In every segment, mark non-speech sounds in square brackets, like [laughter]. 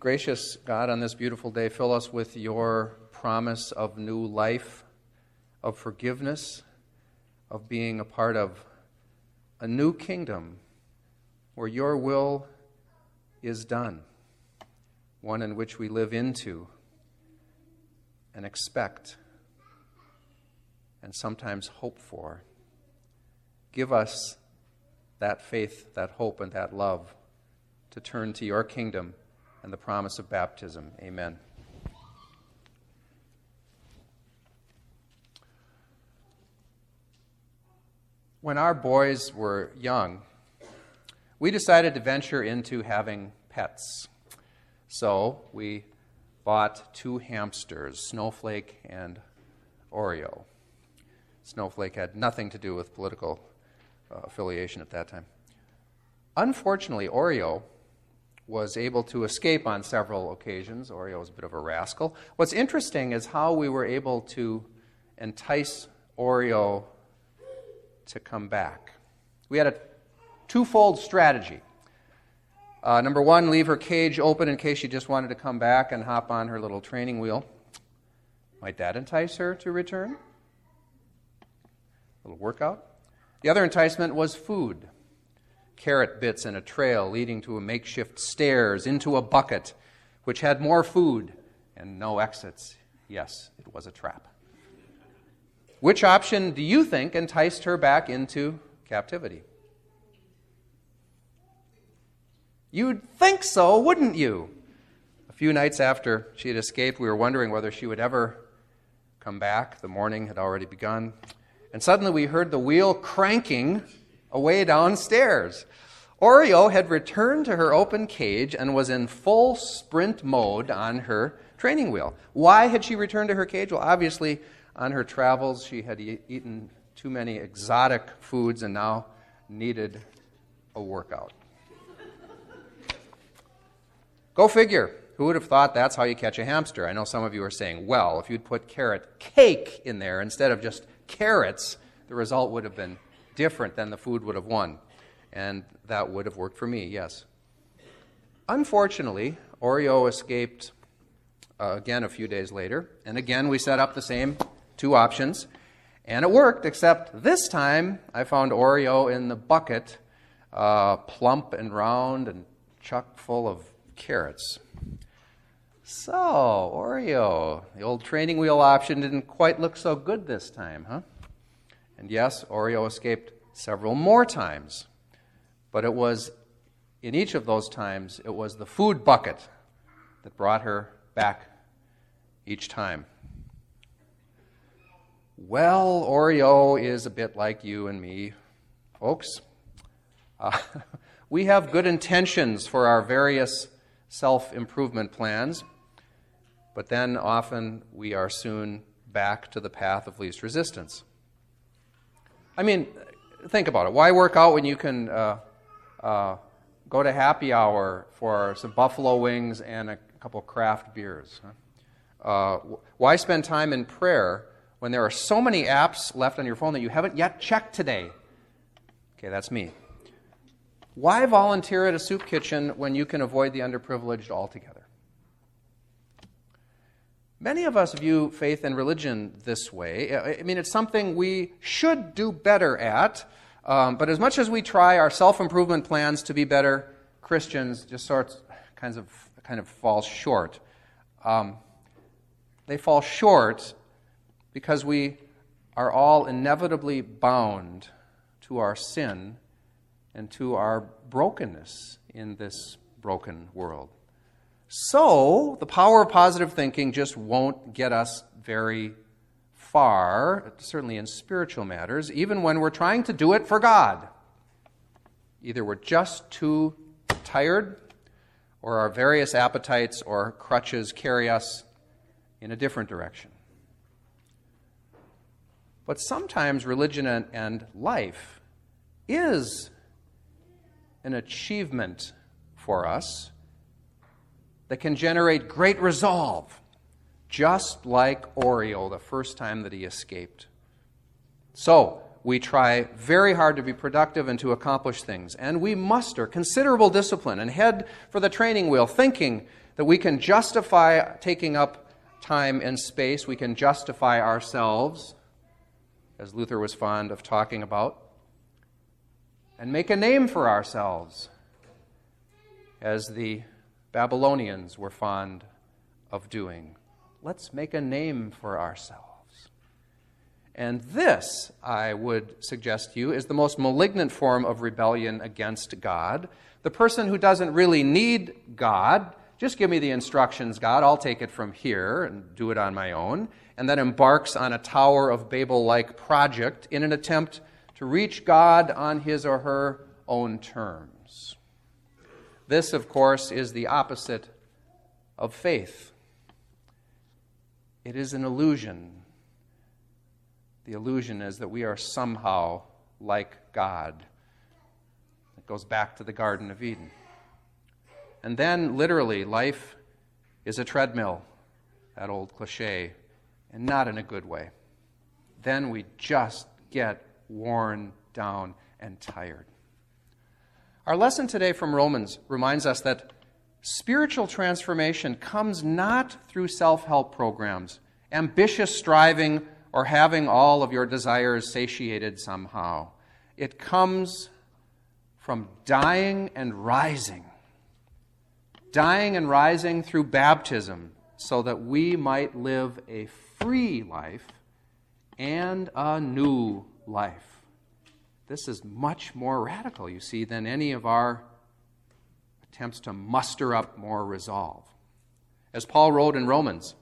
Gracious God, on this beautiful day, fill us with your promise of new life, of forgiveness, of being a part of a new kingdom where your will is done, one in which we live into and expect and sometimes hope for. Give us that faith, that hope, and that love to turn to your kingdom and the promise of baptism. Amen. When our boys were young, we decided to venture into having pets. So we bought two hamsters, Snowflake and Oreo. Snowflake had nothing to do with political uh, affiliation at that time. Unfortunately, Oreo was able to escape on several occasions. Oreo was a bit of a rascal. What's interesting is how we were able to entice Oreo to come back. We had a twofold strategy. Uh, number one, leave her cage open in case she just wanted to come back and hop on her little training wheel. Might that entice her to return? A little workout. The other enticement was food carrot bits in a trail leading to a makeshift stairs into a bucket which had more food and no exits. Yes, it was a trap. Which option do you think enticed her back into captivity? You'd think so, wouldn't you? A few nights after she had escaped, we were wondering whether she would ever come back. The morning had already begun. And suddenly we heard the wheel cranking away downstairs. Oreo had returned to her open cage and was in full sprint mode on her training wheel. Why had she returned to her cage? Well, obviously, on her travels, she had e- eaten too many exotic foods and now needed a workout. Go figure. Who would have thought that's how you catch a hamster? I know some of you are saying, well, if you'd put carrot cake in there instead of just carrots, the result would have been different than the food would have won. And that would have worked for me, yes. Unfortunately, Oreo escaped uh, again a few days later, and again we set up the same two options, and it worked, except this time I found Oreo in the bucket, uh, plump and round and chock full of carrots. So, Oreo, the old training wheel option didn't quite look so good this time, huh? And yes, Oreo escaped several more times. But it was, in each of those times, it was the food bucket that brought her back each time. Well, Oreo is a bit like you and me, folks. Uh, [laughs] we have good intentions for our various self improvement plans, but then often we are soon back to the path of least resistance. I mean, think about it. Why work out when you can uh, uh, go to happy hour for some buffalo wings and a couple craft beers? Uh, why spend time in prayer when there are so many apps left on your phone that you haven't yet checked today? Okay, that's me. Why volunteer at a soup kitchen when you can avoid the underprivileged altogether? Many of us view faith and religion this way. I mean, it's something we should do better at, um, but as much as we try our self improvement plans to be better Christians, just sorts kinds of kind of fall short. Um, they fall short because we are all inevitably bound to our sin and to our brokenness in this broken world. So, the power of positive thinking just won't get us very far, certainly in spiritual matters, even when we're trying to do it for God. Either we're just too tired, or our various appetites or crutches carry us in a different direction. But sometimes religion and, life is an achievement for us that can generate great resolve, just like Oreo the first time that he escaped. So, we try very hard to be productive and to accomplish things, and we muster considerable discipline and head for the training wheel, thinking that we can justify taking up time and space, we can justify ourselves, as Luther was fond of talking about, and make a name for ourselves, as the Babylonians were fond of doing. Let's make a name for ourselves. And this, I would suggest to you, is the most malignant form of rebellion against God. The person who doesn't really need God, just give me the instructions, God, I'll take it from here and do it on my own, and then embarks on a Tower of Babel like project in an attempt to reach God on his or her own terms. This, of course, is the opposite of faith. It is an illusion. The illusion is that we are somehow like God. It goes back to the Garden of Eden. And then, literally, life is a treadmill, that old cliche, and not in a good way. Then we just get worn down and tired. Our lesson today from Romans reminds us that spiritual transformation comes not through self help programs, ambitious striving, or having all of your desires satiated somehow. It comes from dying and rising. Dying and rising through baptism so that we might live a free life and a new life. This is much more radical, you see, than any of our attempts to muster up more resolve. As Paul wrote in Romans,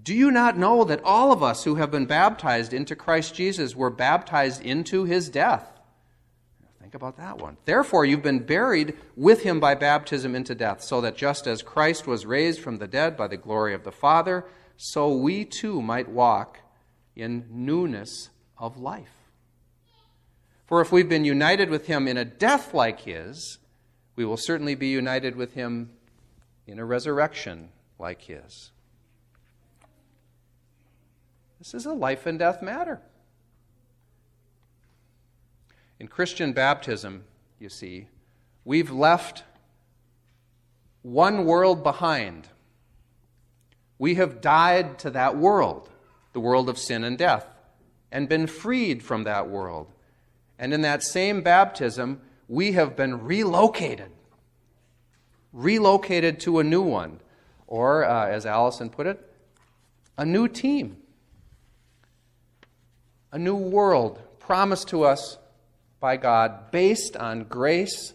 do you not know that all of us who have been baptized into Christ Jesus were baptized into his death? Think about that one. Therefore, you've been buried with him by baptism into death, so that just as Christ was raised from the dead by the glory of the Father, so we too might walk in newness of life. For if we've been united with him in a death like his, we will certainly be united with him in a resurrection like his. This is a life and death matter. In Christian baptism, you see, we've left one world behind. We have died to that world, the world of sin and death, and been freed from that world. And in that same baptism, we have been relocated. Relocated to a new one. Or, uh, as Allison put it, a new team. A new world promised to us by God based on grace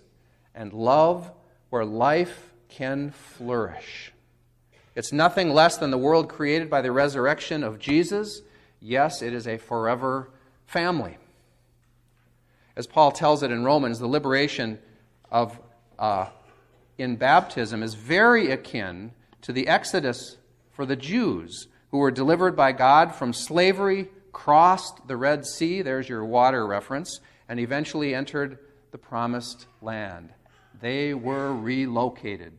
and love where life can flourish. It's nothing less than the world created by the resurrection of Jesus. Yes, it is a forever family as Paul tells it in Romans, the liberation of uh, in baptism is very akin to the exodus for the Jews who were delivered by God from slavery, crossed the Red Sea, there's your water reference, and eventually entered the promised land. They were relocated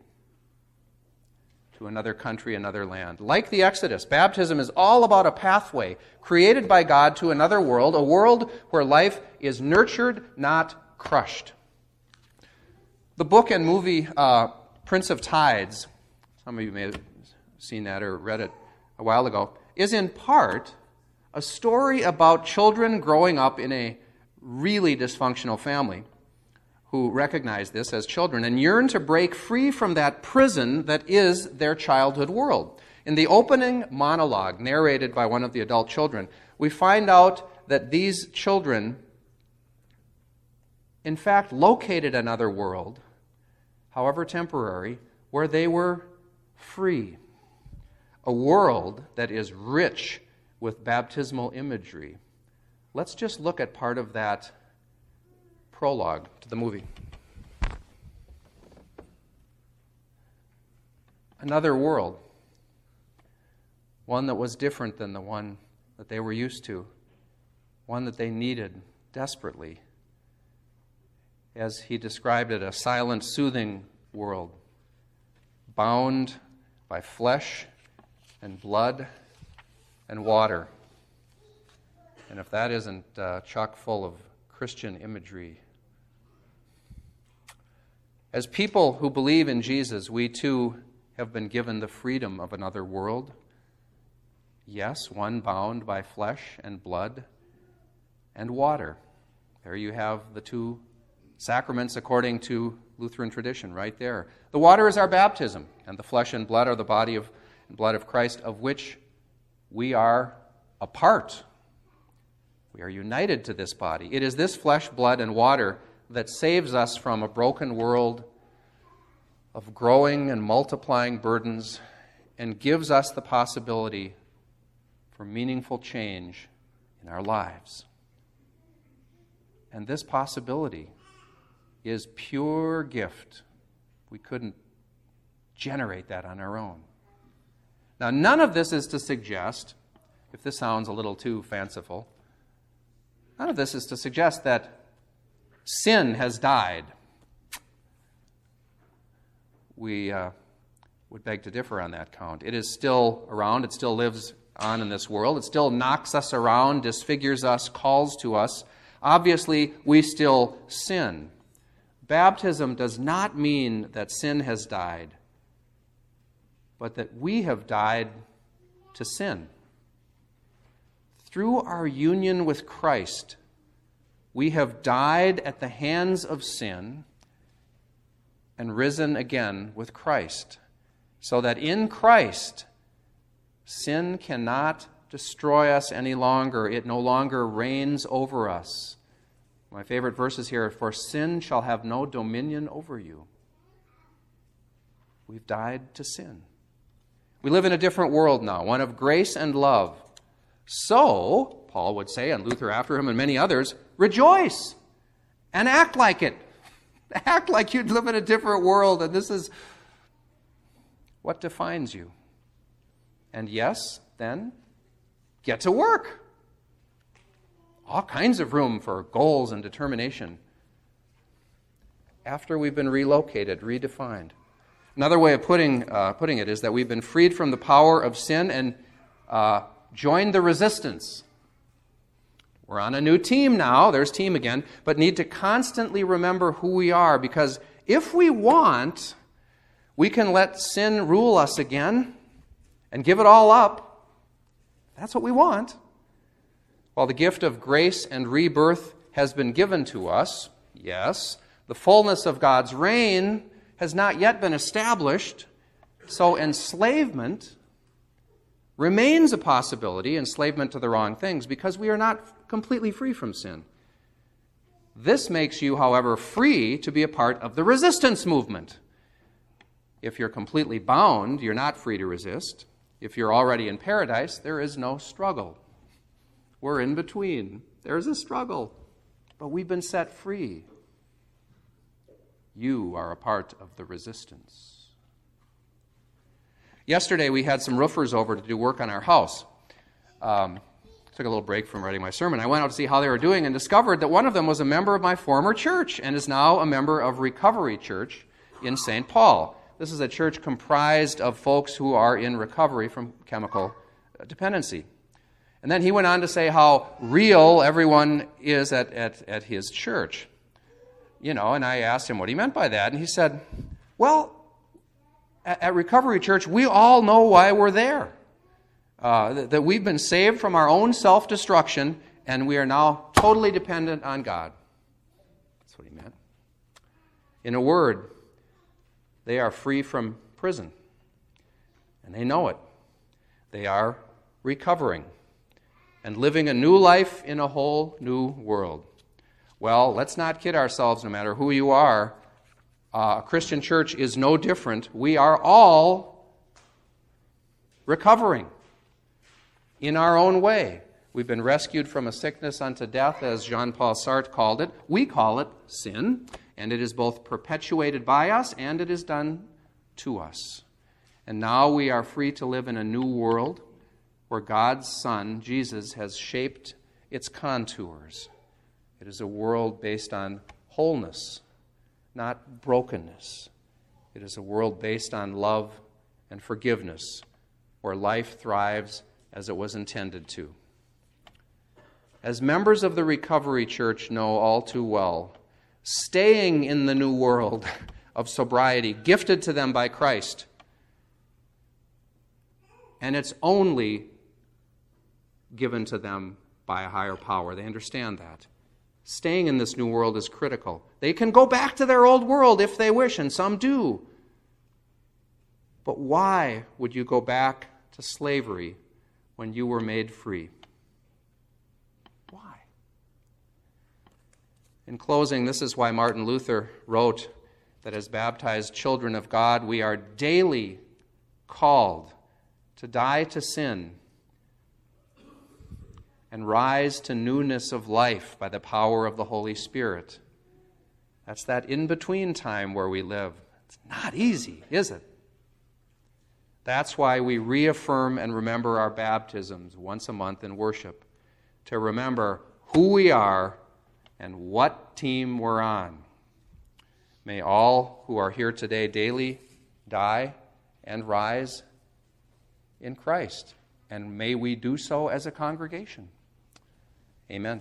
to another country, another land. Like the Exodus, baptism is all about a pathway created by God to another world, a world where life is nurtured, not crushed. The book and movie uh, Prince of Tides, some of you may have seen that or read it a while ago, is in part a story about children growing up in a really dysfunctional family who recognize this as children and yearn to break free from that prison that is their childhood world. In the opening monologue narrated by one of the adult children, we find out that these children, in fact, located another world, however temporary, where they were free. A world that is rich with baptismal imagery. Let's just look at part of that prologue to the movie. Another world, one that was different than the one that they were used to, one that they needed desperately. As he described it, a silent, soothing world, bound by flesh and blood and water. And if that isn't uh, chock full of Christian imagery, as people who believe in Jesus, we too have been given the freedom of another world. Yes, one bound by flesh and blood and water. There you have the two sacraments according to Lutheran tradition, right there. The water is our baptism, and the flesh and blood are the body of and blood of Christ, of which we are a part. We are united to this body. It is this flesh, blood, and water that saves us from a broken world of growing and multiplying burdens and gives us the possibility for meaningful change in our lives. And this possibility is pure gift. We couldn't generate that on our own. Now, none of this is to suggest, if this sounds a little too fanciful, none of this is to suggest that sin has died. We uh, would beg to differ on that count. It is still around, it still lives on in this world, it still knocks us around, disfigures us, calls to us. Obviously, we still sin. Baptism does not mean that sin has died, but that we have died to sin. Through our union with Christ, we have died at the hands of sin and risen again with Christ, so that in Christ, sin cannot destroy us any longer. It no longer reigns over us. My favorite verses here For sin shall have no dominion over you. We've died to sin. We live in a different world now, one of grace and love. So, Paul would say, and Luther after him, and many others, rejoice and act like it. [laughs] Act like you'd live in a different world, and this is what defines you. And yes, then, get to work all kinds of room for goals and determination after we've been relocated, redefined. Another way of putting, uh, putting it is that we've been freed from the power of sin and uh, joined the resistance. We're on a new team now, there's team again, but need to constantly remember who we are because if we want, we can let sin rule us again and give it all up. That's what we want. While the gift of grace and rebirth has been given to us, yes, the fullness of God's reign has not yet been established, so enslavement remains a possibility, enslavement to the wrong things, because we are not completely free from sin. This makes you, however, free to be a part of the resistance movement. If you're completely bound, you're not free to resist. If you're already in paradise, there is no struggle. We're in between. There's a struggle, but we've been set free. You are a part of the resistance. Yesterday, we had some roofers over to do work on our house. Um, took a little break from writing my sermon. I went out to see how they were doing and discovered that one of them was a member of my former church and is now a member of Recovery Church in St. Paul. This is a church comprised of folks who are in recovery from chemical dependency. And then he went on to say how real everyone is at, at, at his church. You know, and I asked him what he meant by that, and he said, Well, at, Recovery Church, we all know why we're there. Uh, that, that we've been saved from our own self destruction, and we are now totally dependent on God. That's what he meant. In a word, they are free from prison, and they know it. They are recovering and living a new life in a whole new world. Well, let's not kid ourselves, no matter who you are. Uh, a Christian church is no different. We are all recovering in our own way. We've been rescued from a sickness unto death, as Jean Paul Sartre called it. We call it sin, and it is both perpetuated by us and it is done to us. And now we are free to live in a new world where God's Son, Jesus, has shaped its contours. It is a world based on wholeness, not brokenness. It is a world based on love and forgiveness, where life thrives as it was intended to. As members of the Recovery Church know all too well, staying in the new world [laughs] of sobriety gifted to them by Christ and it's only given to them by a higher power. They understand that. Staying in this new world is critical. They can go back to their old world if they wish, and some do. But why would you go back to slavery when you were made free? Why? In closing, this is why Martin Luther wrote that as baptized children of God, we are daily called to die to sin and rise to newness of life by the power of the Holy Spirit. That's that in between time where we live. It's not easy, is it? That's why we reaffirm and remember our baptisms once a month in worship, to remember who we are and what team we're on. May all who are here today daily die and rise in Christ, and may we do so as a congregation. Amen.